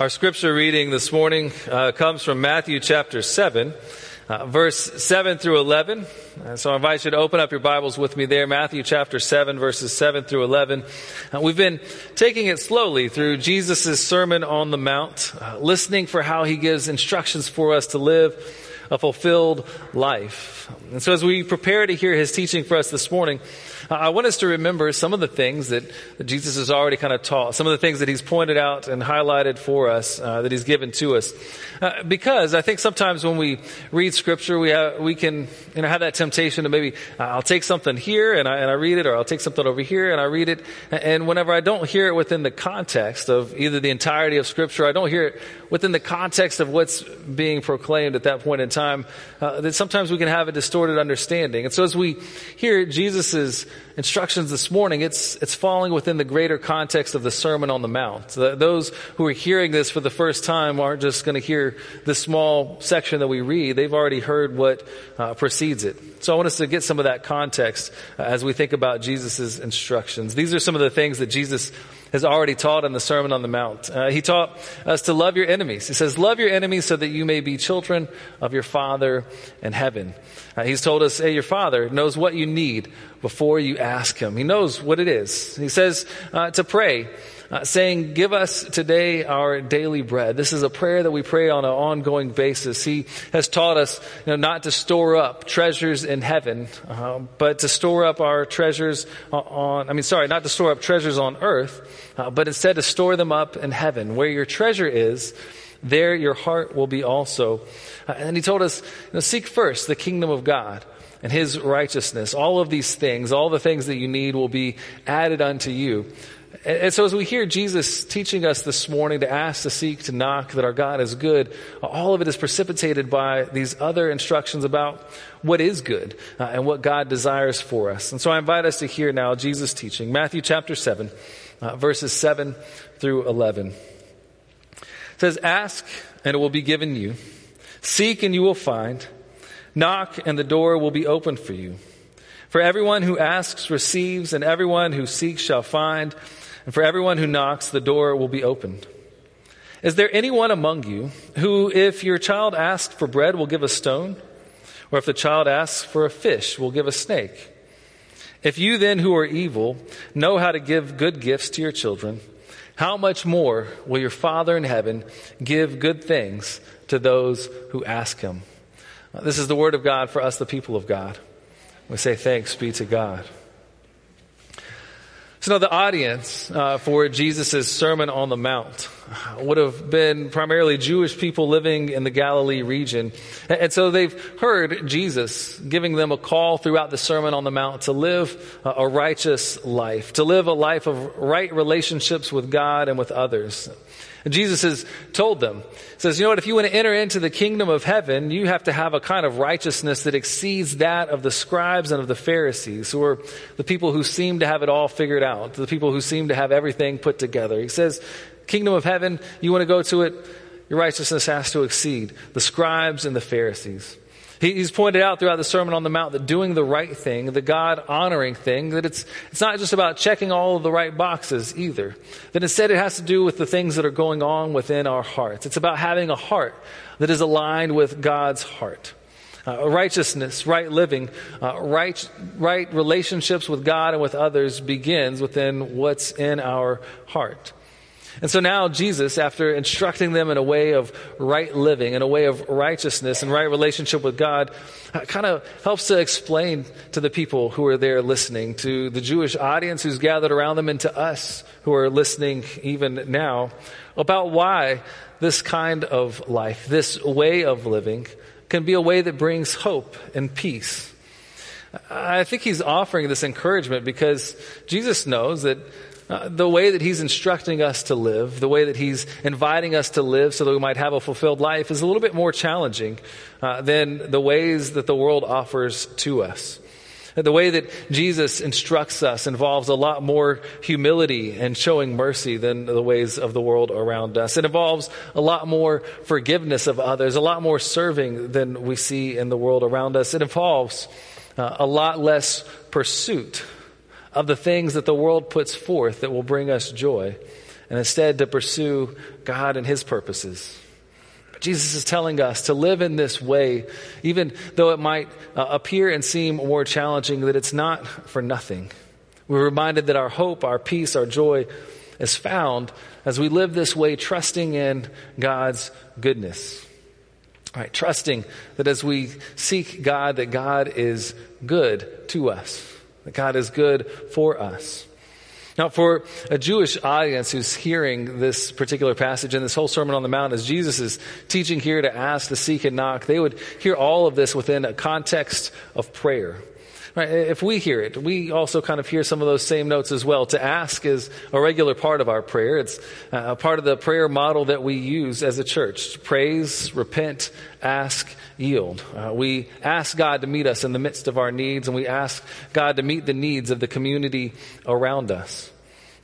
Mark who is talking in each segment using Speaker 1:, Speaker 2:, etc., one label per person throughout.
Speaker 1: Our scripture reading this morning uh, comes from Matthew chapter 7, uh, verse 7 through 11. Uh, so I invite you to open up your Bibles with me there, Matthew chapter 7, verses 7 through 11. Uh, we've been taking it slowly through Jesus' Sermon on the Mount, uh, listening for how he gives instructions for us to live a fulfilled life. And so as we prepare to hear his teaching for us this morning, I want us to remember some of the things that, Jesus has already kind of taught, some of the things that he's pointed out and highlighted for us, uh, that he's given to us. Uh, because I think sometimes when we read scripture, we have, we can, you know, have that temptation to maybe, uh, I'll take something here and I, and I read it, or I'll take something over here and I read it. And whenever I don't hear it within the context of either the entirety of scripture, I don't hear it within the context of what's being proclaimed at that point in time, uh, that sometimes we can have a distorted understanding. And so as we hear Jesus's instructions this morning, it's, it's falling within the greater context of the Sermon on the Mount. The, those who are hearing this for the first time aren't just going to hear this small section that we read. They've already heard what uh, precedes it. So I want us to get some of that context uh, as we think about Jesus' instructions. These are some of the things that Jesus has already taught in the Sermon on the Mount. Uh, he taught us to love your enemies. He says, love your enemies so that you may be children of your Father in heaven. Uh, he's told us, hey, your Father knows what you need before you ask Him. He knows what it is. He says uh, to pray. Uh, saying, Give us today our daily bread. This is a prayer that we pray on an ongoing basis. He has taught us you know, not to store up treasures in heaven, uh, but to store up our treasures on, I mean, sorry, not to store up treasures on earth, uh, but instead to store them up in heaven. Where your treasure is, there your heart will be also. Uh, and he told us, you know, seek first the kingdom of God and his righteousness. All of these things, all the things that you need will be added unto you. And so as we hear Jesus teaching us this morning to ask, to seek, to knock, that our God is good, all of it is precipitated by these other instructions about what is good uh, and what God desires for us. And so I invite us to hear now Jesus teaching. Matthew chapter 7, uh, verses 7 through 11. It says, Ask and it will be given you. Seek and you will find. Knock and the door will be opened for you. For everyone who asks receives, and everyone who seeks shall find, and for everyone who knocks the door will be opened. Is there anyone among you who, if your child asks for bread, will give a stone? Or if the child asks for a fish, will give a snake? If you then, who are evil, know how to give good gifts to your children, how much more will your Father in heaven give good things to those who ask him? This is the word of God for us, the people of God. We say thanks be to God. So now the audience uh, for Jesus' Sermon on the Mount would have been primarily Jewish people living in the Galilee region. And so they've heard Jesus giving them a call throughout the Sermon on the Mount to live a righteous life, to live a life of right relationships with God and with others. Jesus has told them, says, you know what, if you want to enter into the kingdom of heaven, you have to have a kind of righteousness that exceeds that of the scribes and of the Pharisees, who are the people who seem to have it all figured out, the people who seem to have everything put together. He says, kingdom of heaven, you want to go to it, your righteousness has to exceed the scribes and the Pharisees. He's pointed out throughout the Sermon on the Mount that doing the right thing, the God honoring thing, that it's, it's not just about checking all of the right boxes either. That instead it has to do with the things that are going on within our hearts. It's about having a heart that is aligned with God's heart. Uh, righteousness, right living, uh, right, right relationships with God and with others begins within what's in our heart. And so now Jesus, after instructing them in a way of right living, in a way of righteousness and right relationship with God, uh, kind of helps to explain to the people who are there listening, to the Jewish audience who's gathered around them, and to us who are listening even now, about why this kind of life, this way of living, can be a way that brings hope and peace. I think he's offering this encouragement because Jesus knows that uh, the way that he's instructing us to live, the way that he's inviting us to live so that we might have a fulfilled life is a little bit more challenging uh, than the ways that the world offers to us. The way that Jesus instructs us involves a lot more humility and showing mercy than the ways of the world around us. It involves a lot more forgiveness of others, a lot more serving than we see in the world around us. It involves uh, a lot less pursuit of the things that the world puts forth that will bring us joy. and instead to pursue God and His purposes. But Jesus is telling us to live in this way, even though it might uh, appear and seem more challenging, that it's not for nothing. We're reminded that our hope, our peace, our joy is found as we live this way, trusting in God's goodness. Right, trusting that as we seek God, that God is good to us, that God is good for us. Now, for a Jewish audience who's hearing this particular passage and this whole Sermon on the Mount, as Jesus is teaching here to ask, to seek, and knock, they would hear all of this within a context of prayer. Right? If we hear it, we also kind of hear some of those same notes as well. To ask is a regular part of our prayer. It's uh, a part of the prayer model that we use as a church. Praise, repent, ask, yield. Uh, we ask God to meet us in the midst of our needs, and we ask God to meet the needs of the community around us.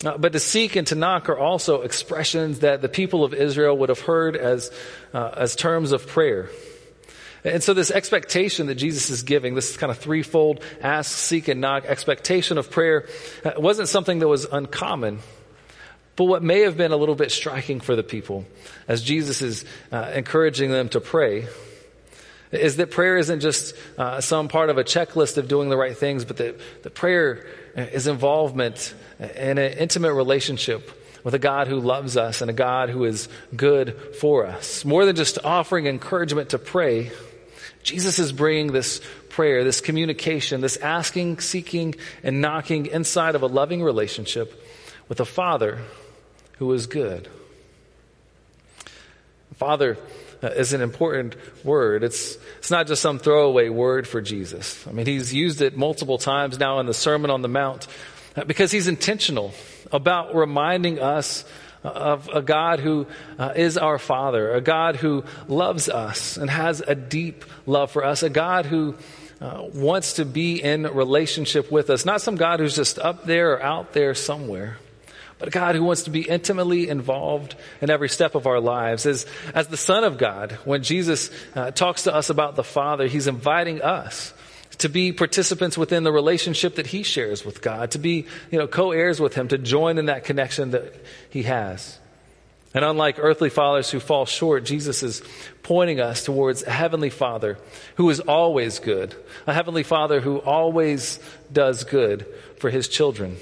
Speaker 1: Uh, but to seek and to knock are also expressions that the people of Israel would have heard as, uh, as terms of prayer. And so this expectation that Jesus is giving, this kind of threefold ask, seek, and knock expectation of prayer uh, wasn't something that was uncommon. But what may have been a little bit striking for the people as Jesus is uh, encouraging them to pray is that prayer isn't just uh, some part of a checklist of doing the right things, but that the prayer is involvement in an intimate relationship with a God who loves us and a God who is good for us. More than just offering encouragement to pray, Jesus is bringing this prayer, this communication, this asking, seeking, and knocking inside of a loving relationship with a Father who is good. Father uh, is an important word. It's, it's not just some throwaway word for Jesus. I mean, he's used it multiple times now in the Sermon on the Mount uh, because he's intentional about reminding us of a God who uh, is our Father, a God who loves us and has a deep love for us, a God who uh, wants to be in relationship with us, not some God who's just up there or out there somewhere. But a God who wants to be intimately involved in every step of our lives. As, as the Son of God, when Jesus uh, talks to us about the Father, He's inviting us to be participants within the relationship that he shares with God, to be, you know, co-heirs with him, to join in that connection that he has. And unlike earthly fathers who fall short, Jesus is pointing us towards a heavenly father who is always good, a heavenly father who always does good for his children.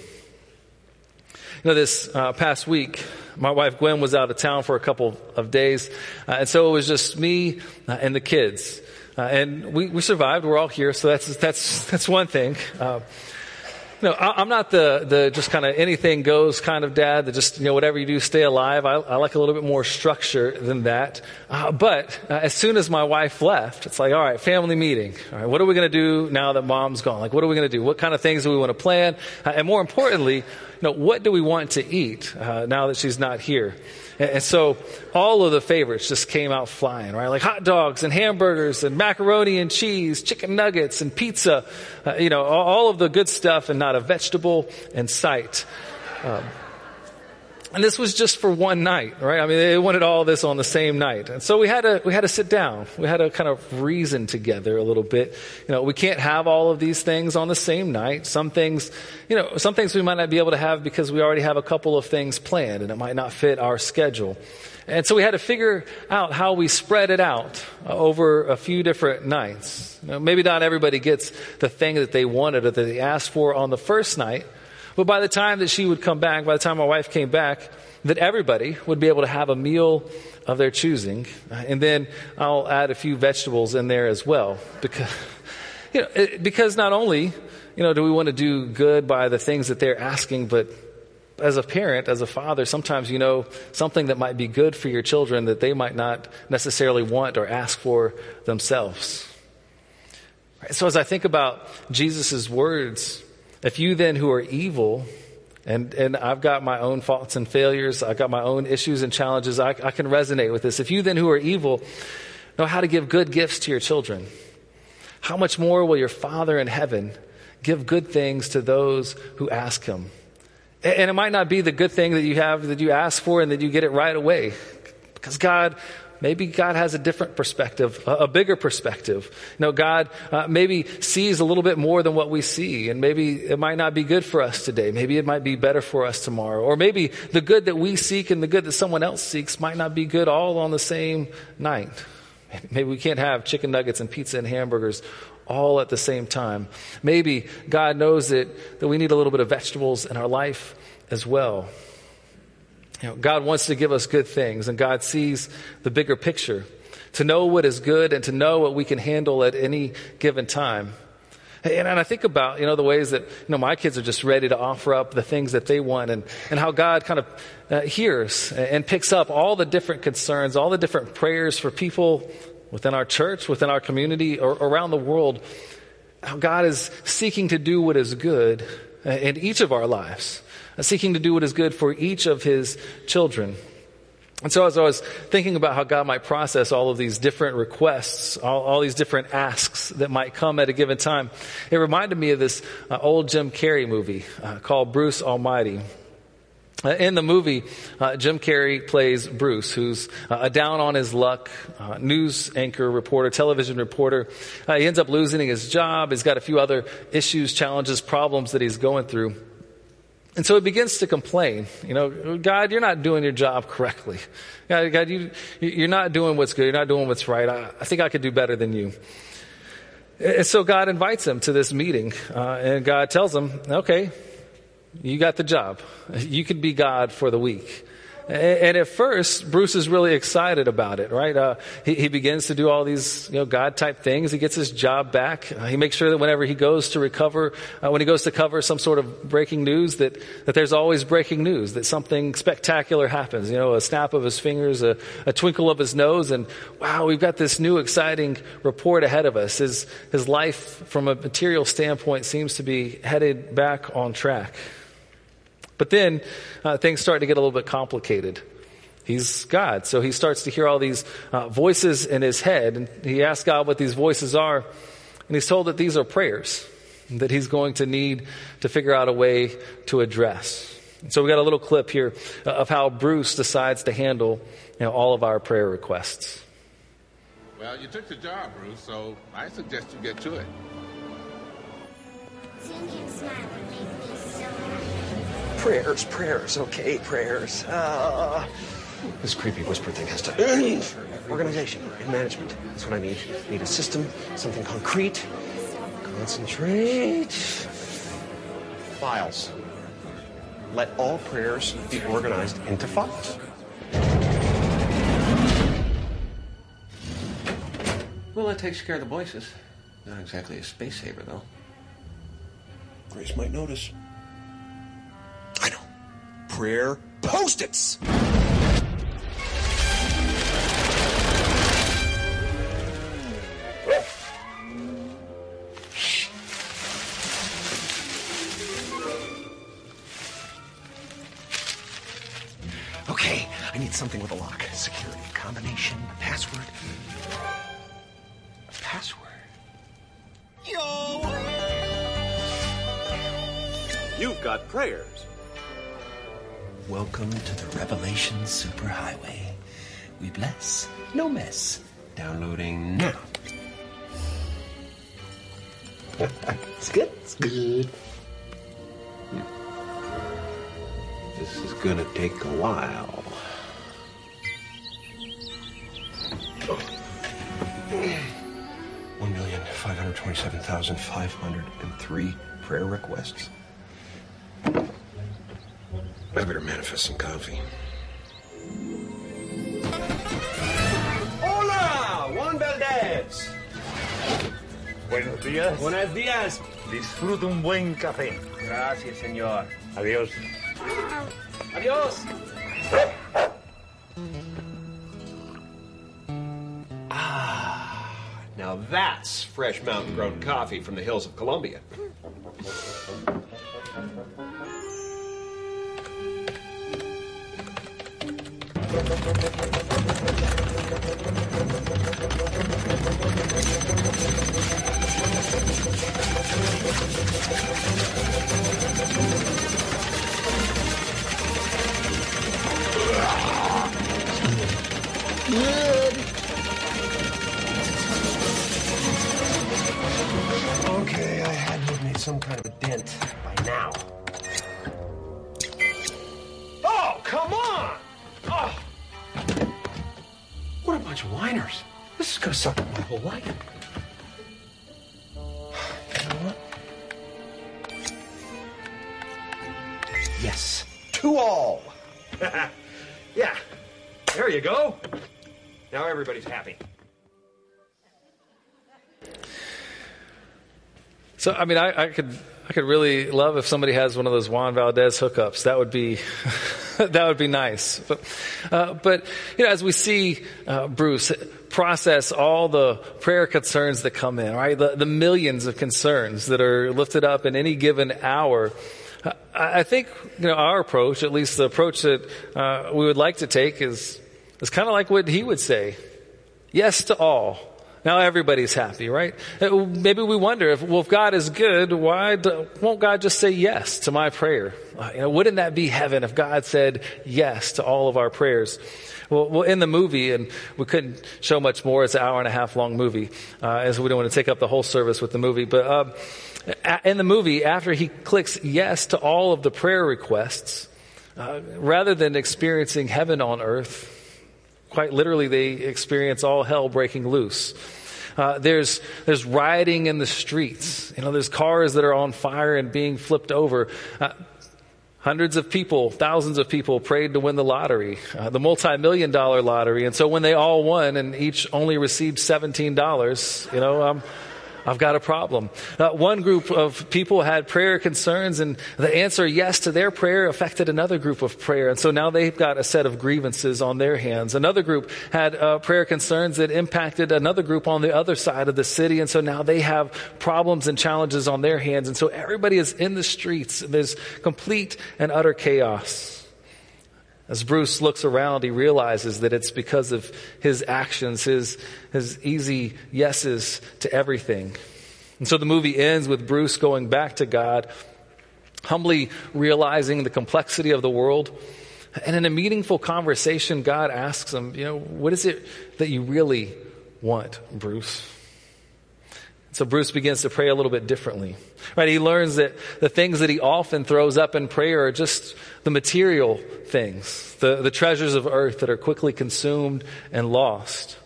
Speaker 1: You know, this uh, past week, my wife Gwen was out of town for a couple of days, uh, and so it was just me uh, and the kids. Uh, and we, we survived. We're all here, so that's that's that's one thing. Uh, no, I, am not the the just kind of anything goes kind of dad that just you know whatever you do, stay alive. I, I like a little bit more structure than that. Uh, but uh, as soon as my wife left, it's like all right, family meeting. All right, what are we going to do now that mom's gone? Like, what are we going to do? What kind of things do we want to plan? Uh, and more importantly, you know, what do we want to eat uh, now that she's not here? And so all of the favorites just came out flying, right? Like hot dogs and hamburgers and macaroni and cheese, chicken nuggets and pizza, uh, you know, all of the good stuff and not a vegetable in sight. Um, and this was just for one night, right? I mean, they wanted all this on the same night. And so we had to, we had to sit down. We had to kind of reason together a little bit. You know, we can't have all of these things on the same night. Some things, you know, some things we might not be able to have because we already have a couple of things planned and it might not fit our schedule. And so we had to figure out how we spread it out uh, over a few different nights. You know, maybe not everybody gets the thing that they wanted or that they asked for on the first night. But by the time that she would come back, by the time my wife came back, that everybody would be able to have a meal of their choosing. And then I'll add a few vegetables in there as well. Because, you know, because not only, you know, do we want to do good by the things that they're asking, but as a parent, as a father, sometimes you know something that might be good for your children that they might not necessarily want or ask for themselves. So as I think about Jesus' words, if you then who are evil, and, and I've got my own faults and failures, I've got my own issues and challenges, I, I can resonate with this. If you then who are evil know how to give good gifts to your children, how much more will your Father in heaven give good things to those who ask him? And it might not be the good thing that you have that you ask for and that you get it right away. Because God maybe God has a different perspective, a, bigger perspective. You know, God uh, maybe sees a little bit more than what we see, and maybe it might not be good for us today. Maybe it might be better for us tomorrow. Or maybe the good that we seek and the good that someone else seeks might not be good all on the same night. Maybe we can't have chicken nuggets and pizza and hamburgers all at the same time. Maybe God knows that, that we need a little bit of vegetables in our life as well. You know, God wants to give us good things, and God sees the bigger picture to know what is good and to know what we can handle at any given time. And, and I think about, you know, the ways that, you know, my kids are just ready to offer up the things that they want and, and how God kind of uh, hears and picks up all the different concerns, all the different prayers for people within our church, within our community, or around the world. How God is seeking to do what is good in each of our lives, seeking to do what is good for each of His children. And so, as I was thinking about how God might process all of these different requests, all, all these different asks that might come at a given time, it reminded me of this uh, old Jim Carrey movie uh, called Bruce Almighty. Uh, in the movie, uh, Jim Carrey plays Bruce, who's uh, a down on his luck uh, news anchor, reporter, television reporter. he ends up losing his job. He's got a few other issues, challenges, problems that he's going through. And so he begins to complain, you know, God, you're not doing your job correctly. God, God you, you're not doing what's good. You're not doing what's right. I, I think I could do better than you. And so God invites him to this meeting, uh, and God tells him, okay, you got the job. You could be God for the week. And at first, Bruce is really excited about it, right? Uh, he, he, begins to do all these, you know, God type things. He gets his job back. Uh, he makes sure that whenever he goes to recover, uh, when he goes to cover some sort of breaking news, that, that there's always breaking news, that something spectacular happens. You know, a snap of his fingers, a, a twinkle of his nose, and wow, we've got this new exciting report ahead of us. His, his life, from a material standpoint, seems to be headed back on track. But then uh, things start to get a little bit complicated. He's God, so he starts to hear all these uh, voices in his head, and he asks God what these voices are, and he's told that these are prayers that he's going to need to figure out a way to address. And so we got a little clip here uh, of how Bruce decides to handle you know, all of our prayer requests.
Speaker 2: Well, you took the job, Bruce, so I suggest you get to it.
Speaker 3: Prayers, prayers, okay, prayers. Uh, this creepy whisper thing has to end. Organization and management. That's what I need. I need a system, something concrete. Concentrate. Files. Let all prayers be organized into files. Well, that takes care of the voices. Not exactly a space saver, though. Grace might notice prayer post its. Okay, I need something with a lock. Security, combination, password. A password. Yo!
Speaker 4: You've got prayers.
Speaker 3: Welcome to the Revelation Superhighway. We bless, no mess. Downloading now. it's good. It's good. This is gonna take a while. Oh. One million five hundred twenty-seven thousand five hundred and three prayer requests. I better manifest some coffee.
Speaker 5: Hola, Juan Valdez.
Speaker 6: Buenos días.
Speaker 5: Buenos días.
Speaker 6: Disfruta un buen café.
Speaker 5: Gracias, señor.
Speaker 6: Adiós.
Speaker 5: Adiós.
Speaker 3: Ah, now that's fresh mountain grown coffee from the hills of Colombia. Okay, I had with me some kind of a dent by now. Bunch of whiners. This is gonna suck up my whole life. You know what? Yes. To all. yeah. There you go. Now everybody's happy.
Speaker 1: So, I mean, I, I could, I could really love if somebody has one of those Juan Valdez hookups. That would be, that would be nice. But, uh, but you know, as we see uh, Bruce process all the prayer concerns that come in, right? The, the millions of concerns that are lifted up in any given hour. I, I think you know our approach, at least the approach that uh, we would like to take, is is kind of like what he would say: yes to all. Now everybody's happy, right? Uh, Maybe we wonder if, well, if God is good, why do, won't God just say yes to my prayer? Uh, You know, wouldn't that be heaven if God said yes to all of our prayers? Well, well in the movie, and we couldn't show much more. It's an hour and a half long movie, uh, as we don't want to take up the whole service with the movie. But um, in the movie, after he clicks yes to all of the prayer requests, uh, rather than experiencing heaven on earth, quite literally they experience all hell breaking loose. Uh, there's there's rioting in the streets. You know, there's cars that are on fire and being flipped over. Uh, hundreds of people, thousands of people prayed to win the lottery, uh, the multi-million dollar lottery. And so when they all won and each only received seventeen dollars, you know, um, I've got a problem. Uh, one group of people had prayer concerns, and the answer yes to their prayer affected another group of prayer. And so now they've got a set of grievances on their hands. Another group had uh, prayer concerns that impacted another group on the other side of the city. And so now they have problems and challenges on their hands. And so everybody is in the streets. There's complete and utter chaos. As Bruce looks around, he realizes that it's because of his actions, his, his easy yeses to everything. And so the movie ends with Bruce going back to God, humbly realizing the complexity of the world. And in a meaningful conversation, God asks him, you know, what is it that you really want, Bruce? So Bruce begins to pray a little bit differently. Right? He learns that the things that he often throws up in prayer are just the material things, the, the treasures of earth that are quickly consumed and lost.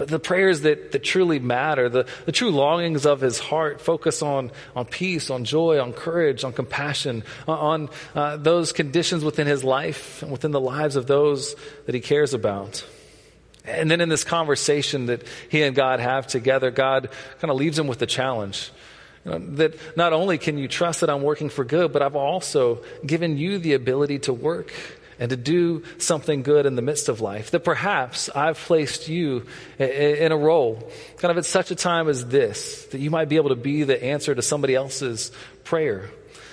Speaker 1: But the prayers that, that truly matter, the, the true longings of his heart focus on, on peace, on joy, on courage, on compassion, on, uh, those conditions within his life and within the lives of those that he cares about. And then in this conversation that he and God have together, God kind of leaves him with the challenge. You know, that not only can you trust that I'm working for good, but I've also given you the ability to work and to do something good in the midst of life. That perhaps I've placed you in a role, kind of at such a time as this, that you might be able to be the answer to somebody else's prayer.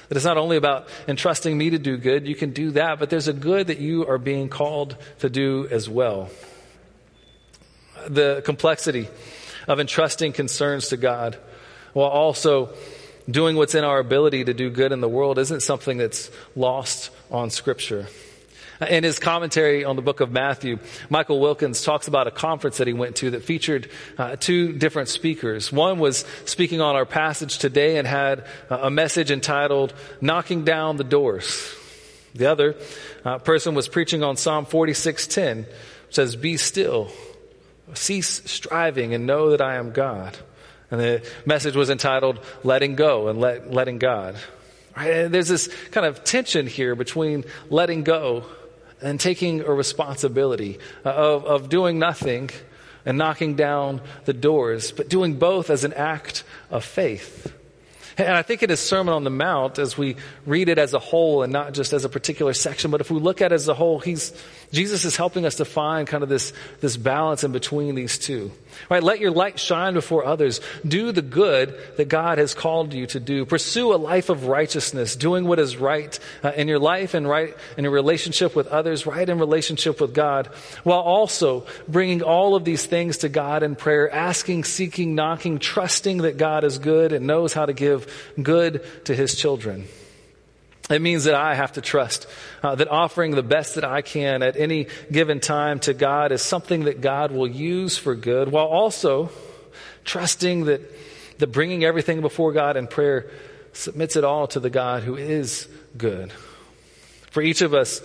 Speaker 1: That it's not only about entrusting me to do good, you can do that, but there's a good that you are being called to do as well the complexity of entrusting concerns to God while also doing what's in our ability to do good in the world isn't something that's lost on Scripture. In his commentary on the book of Matthew, Michael Wilkins talks about a conference that he went to that featured uh, two different speakers. One was speaking on our passage today and had a message entitled Knocking Down the Doors. The other uh, person was preaching on Psalm 46:10, which says, "Be still Cease striving and know that I am God. And the message was entitled Letting Go and let, Letting God. Right? And there's this kind of tension here between letting go and taking a responsibility uh, of, of doing nothing and knocking down the doors, but doing both as an act of faith. And I think in his Sermon on the Mount, as we read it as a whole and not just as a particular section, but if we look at it as a whole, he's, Jesus is helping us to find kind of this, this balance in between these two. Right? Let your light shine before others. Do the good that God has called you to do. Pursue a life of righteousness, doing what is right uh, in your life and right in your relationship with others, right in relationship with God, while also bringing all of these things to God in prayer, asking, seeking, knocking, trusting that God is good and knows how to give good to his children. It means that I have to trust uh, that offering the best that I can at any given time to God is something that God will use for good, while also trusting that, that bringing everything before God in prayer submits it all to the God who is good. For each of us,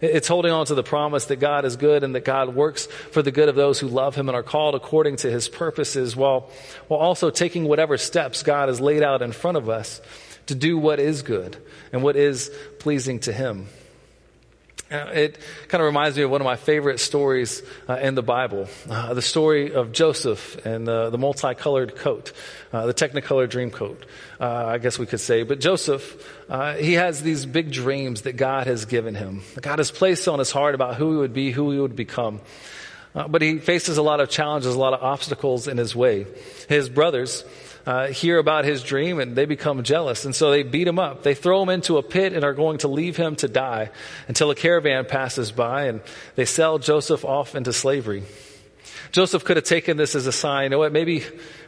Speaker 1: it's holding on to the promise that God is good and that God works for the good of those who love Him and are called according to His purposes while, while also taking whatever steps God has laid out in front of us to do what is good and what is pleasing to Him. Uh, it kind of reminds me of one of my favorite stories uh, in the Bible, uh, the story of Joseph and the, the multicolored coat, uh, the Technicolor dream coat, uh, I guess we could say. But Joseph, uh, he has these big dreams that God has given him. God has placed on his heart about who he would be, who he would become. but he faces a lot of challenges, a lot of obstacles in his way. His brothers, uh, hear about his dream and they become jealous. And so they beat him up. They throw him into a pit and are going to leave him to die until a caravan passes by and they sell Joseph off into slavery. Joseph could have taken this as a sign, you know what, maybe,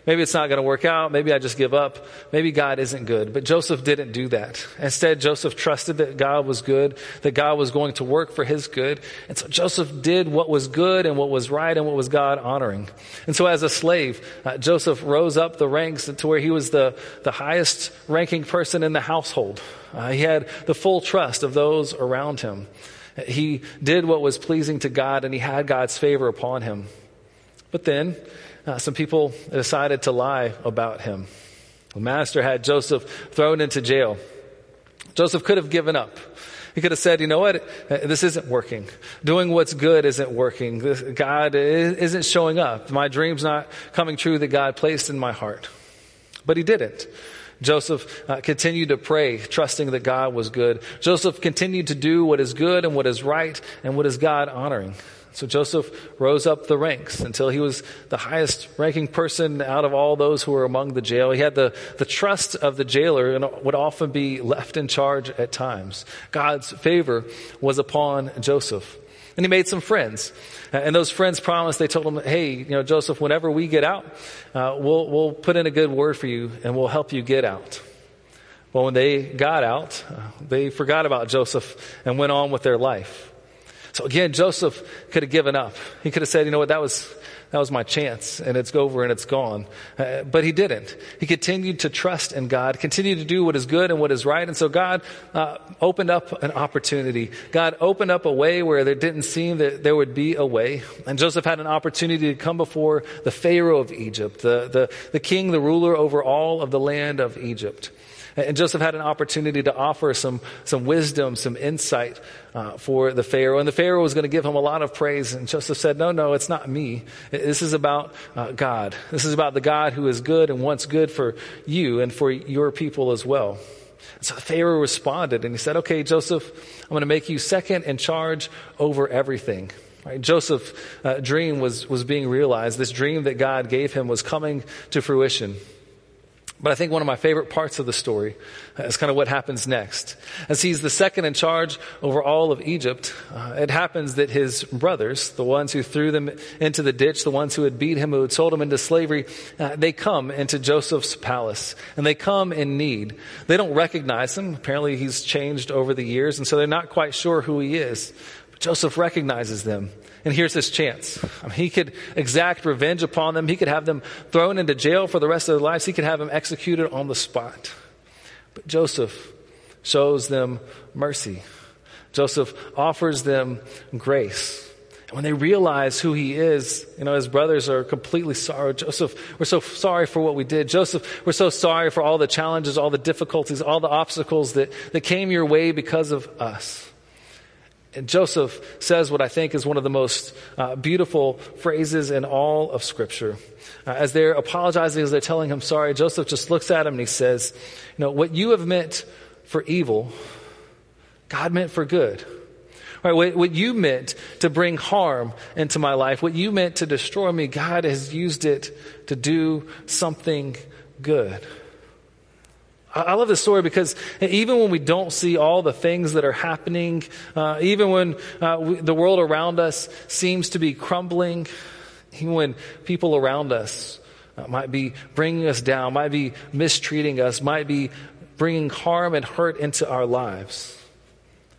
Speaker 1: maybe it's not going to work out. Maybe I just give up. Maybe God isn't good. But Joseph didn't do that. Instead, Joseph trusted that God was good, that God was going to work for his good. And so Joseph did what was good and what was right and what was God honoring. And so as a slave, uh, Joseph rose up the ranks to where he was the, the highest ranking person in the household. Uh, he had the full trust of those around him. He did what was pleasing to God and he had God's favor upon him. But then uh, some people decided to lie about him. The master had Joseph thrown into jail. Joseph could have given up. He could have said, you know what? Uh, this isn't working. Doing what's good isn't working. God isn't showing up. My dream's not coming true that God placed in my heart. But he didn't. Joseph uh, continued to pray, trusting that God was good. Joseph continued to do what is good and what is right and what is God honoring. So Joseph rose up the ranks until he was the highest ranking person out of all those who were among the jail. He had the, the trust of the jailer and would often be left in charge at times. God's favor was upon Joseph. And he made some friends. And those friends promised, they told him, hey, you know, Joseph, whenever we get out, uh, we'll, we'll put in a good word for you and we'll help you get out. Well, when they got out, uh, they forgot about Joseph and went on with their life. So again, Joseph could have given up. He could have said, you know what, that was, that was my chance and it's over and it's gone. Uh, but he didn't. He continued to trust in God, continued to do what is good and what is right. And so God uh, opened up an opportunity. God opened up a way where there didn't seem that there would be a way. And Joseph had an opportunity to come before the Pharaoh of Egypt, the, the, the king, the ruler over all of the land of Egypt. And Joseph had an opportunity to offer some, some wisdom, some insight uh, for the Pharaoh. And the Pharaoh was going to give him a lot of praise. And Joseph said, No, no, it's not me. This is about uh, God. This is about the God who is good and wants good for you and for your people as well. So the Pharaoh responded and he said, Okay, Joseph, I'm going to make you second in charge over everything. Right? Joseph's uh, dream was, was being realized. This dream that God gave him was coming to fruition. But I think one of my favorite parts of the story is kind of what happens next. As he's the second in charge over all of Egypt, uh, it happens that his brothers, the ones who threw them into the ditch, the ones who had beat him, who had sold him into slavery, uh, they come into Joseph's palace and they come in need. They don't recognize him. Apparently he's changed over the years and so they're not quite sure who he is. But Joseph recognizes them and here's his chance. I mean, he could exact revenge upon them. He could have them thrown into jail for the rest of their lives. He could have them executed on the spot. But Joseph shows them mercy. Joseph offers them grace. And when they realize who he is, you know, his brothers are completely sorry. Joseph, we're so sorry for what we did. Joseph, we're so sorry for all the challenges, all the difficulties, all the obstacles that, that came your way because of us. And Joseph says what I think is one of the most uh, beautiful phrases in all of Scripture. Uh, as they're apologizing, as they're telling him sorry, Joseph just looks at him and he says, You know, what you have meant for evil, God meant for good. Right, what, what you meant to bring harm into my life, what you meant to destroy me, God has used it to do something good. I love this story because even when we don't see all the things that are happening, uh, even when uh, we, the world around us seems to be crumbling, even when people around us uh, might be bringing us down, might be mistreating us, might be bringing harm and hurt into our lives,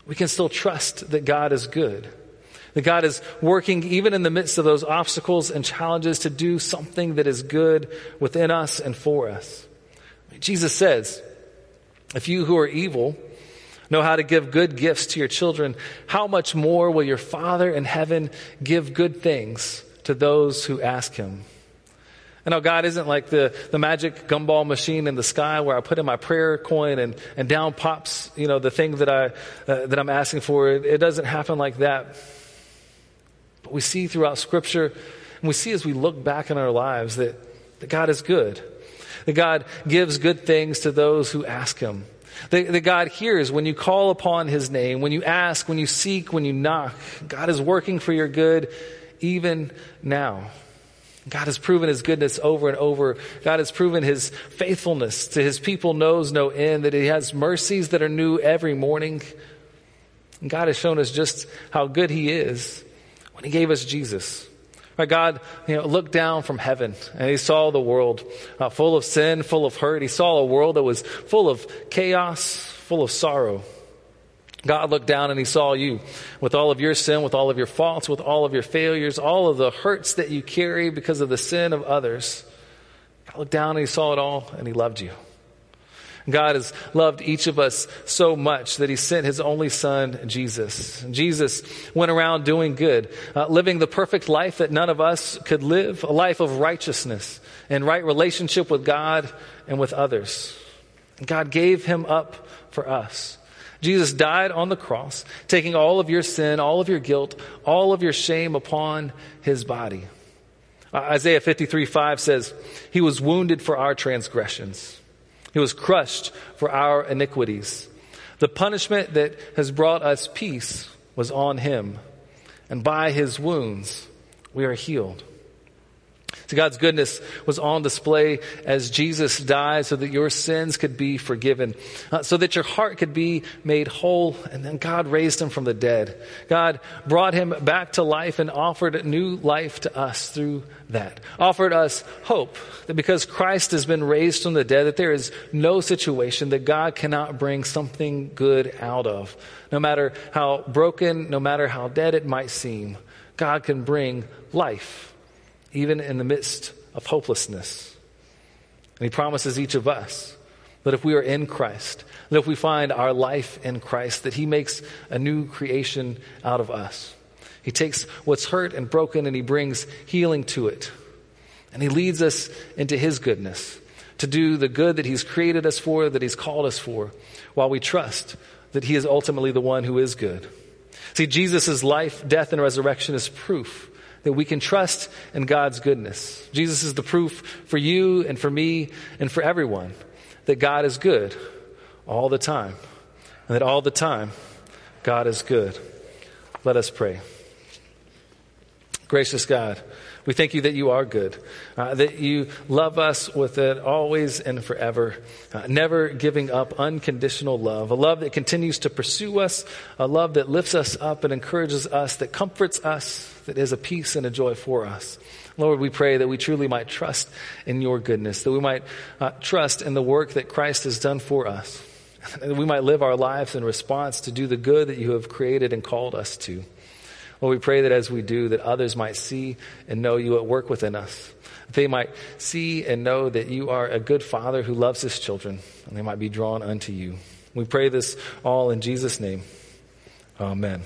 Speaker 1: we can still trust that God is good. That God is working even in the midst of those obstacles and challenges to do something that is good within us and for us. Jesus says If you who are evil know how to give good gifts to your children, how much more will your Father in heaven give good things to those who ask him? I know God isn't like the, the magic gumball machine in the sky where I put in my prayer coin and, and down pops, you know, the thing that I, uh, that I'm asking for. It, it doesn't happen like that. But we see throughout scripture and we see as we look back in our lives that, that God is good. That God gives good things to those who ask him. That, that God hears when you call upon his name, when you ask, when you seek, when you knock. God is working for your good even now. God has proven his goodness over and over. God has proven his faithfulness to his people knows no end, that he has mercies that are new every morning. And God has shown us just how good he is when he gave us Jesus. Right, God, you know, looked down from heaven and he saw the world uh, full of sin, full of hurt. He saw a world that was full of chaos, full of sorrow. God looked down and he saw you with all of your sin, with all of your faults, with all of your failures, all of the hurts that you carry because of the sin of others. God looked down and he saw it all and he loved you. God has loved each of us so much that he sent his only son, Jesus. Jesus went around doing good, uh, living the perfect life that none of us could live, a life of righteousness and right relationship with God and with others. God gave him up for us. Jesus died on the cross, taking all of your sin, all of your guilt, all of your shame upon his body. Uh, Isaiah 53 5 says, He was wounded for our transgressions, He was crushed for our iniquities. The punishment that has brought us peace was on Him, and by His wounds we are healed. So God's goodness was on display as Jesus died so that your sins could be forgiven, uh, so that your heart could be made whole, and then God raised him from the dead. God brought him back to life and offered new life to us through that. Offered us hope that because Christ has been raised from the dead, that there is no situation that God cannot bring something good out of. No matter how broken, no matter how dead it might seem, God can bring life even in the midst of hopelessness. And He promises each of us that if we are in Christ, that if we find our life in Christ, that He makes a new creation out of us. He takes what's hurt and broken and He brings healing to it. And He leads us into His goodness to do the good that He's created us for, that He's called us for, while we trust that He is ultimately the one who is good. See, Jesus' life, death, and resurrection is proof that we can trust in God's goodness. Jesus is the proof for you and for me and for everyone that God is good all the time, and that all the time God is good. Let us pray. Gracious God, we thank you that you are good, uh, that you love us with it always and forever, uh, never giving up unconditional love, a love that continues to pursue us, a love that lifts us up and encourages us, that comforts us, that is a peace and a joy for us. Lord, we pray that we truly might trust in your goodness, that we might uh, trust in the work that Christ has done for us, that we might live our lives in response to do the good that you have created and called us to. Lord, we pray that as we do, that others might see and know you at work within us. They might see and know that you are a good father who loves his children, and they might be drawn unto you. We pray this all in Jesus' name. Amen.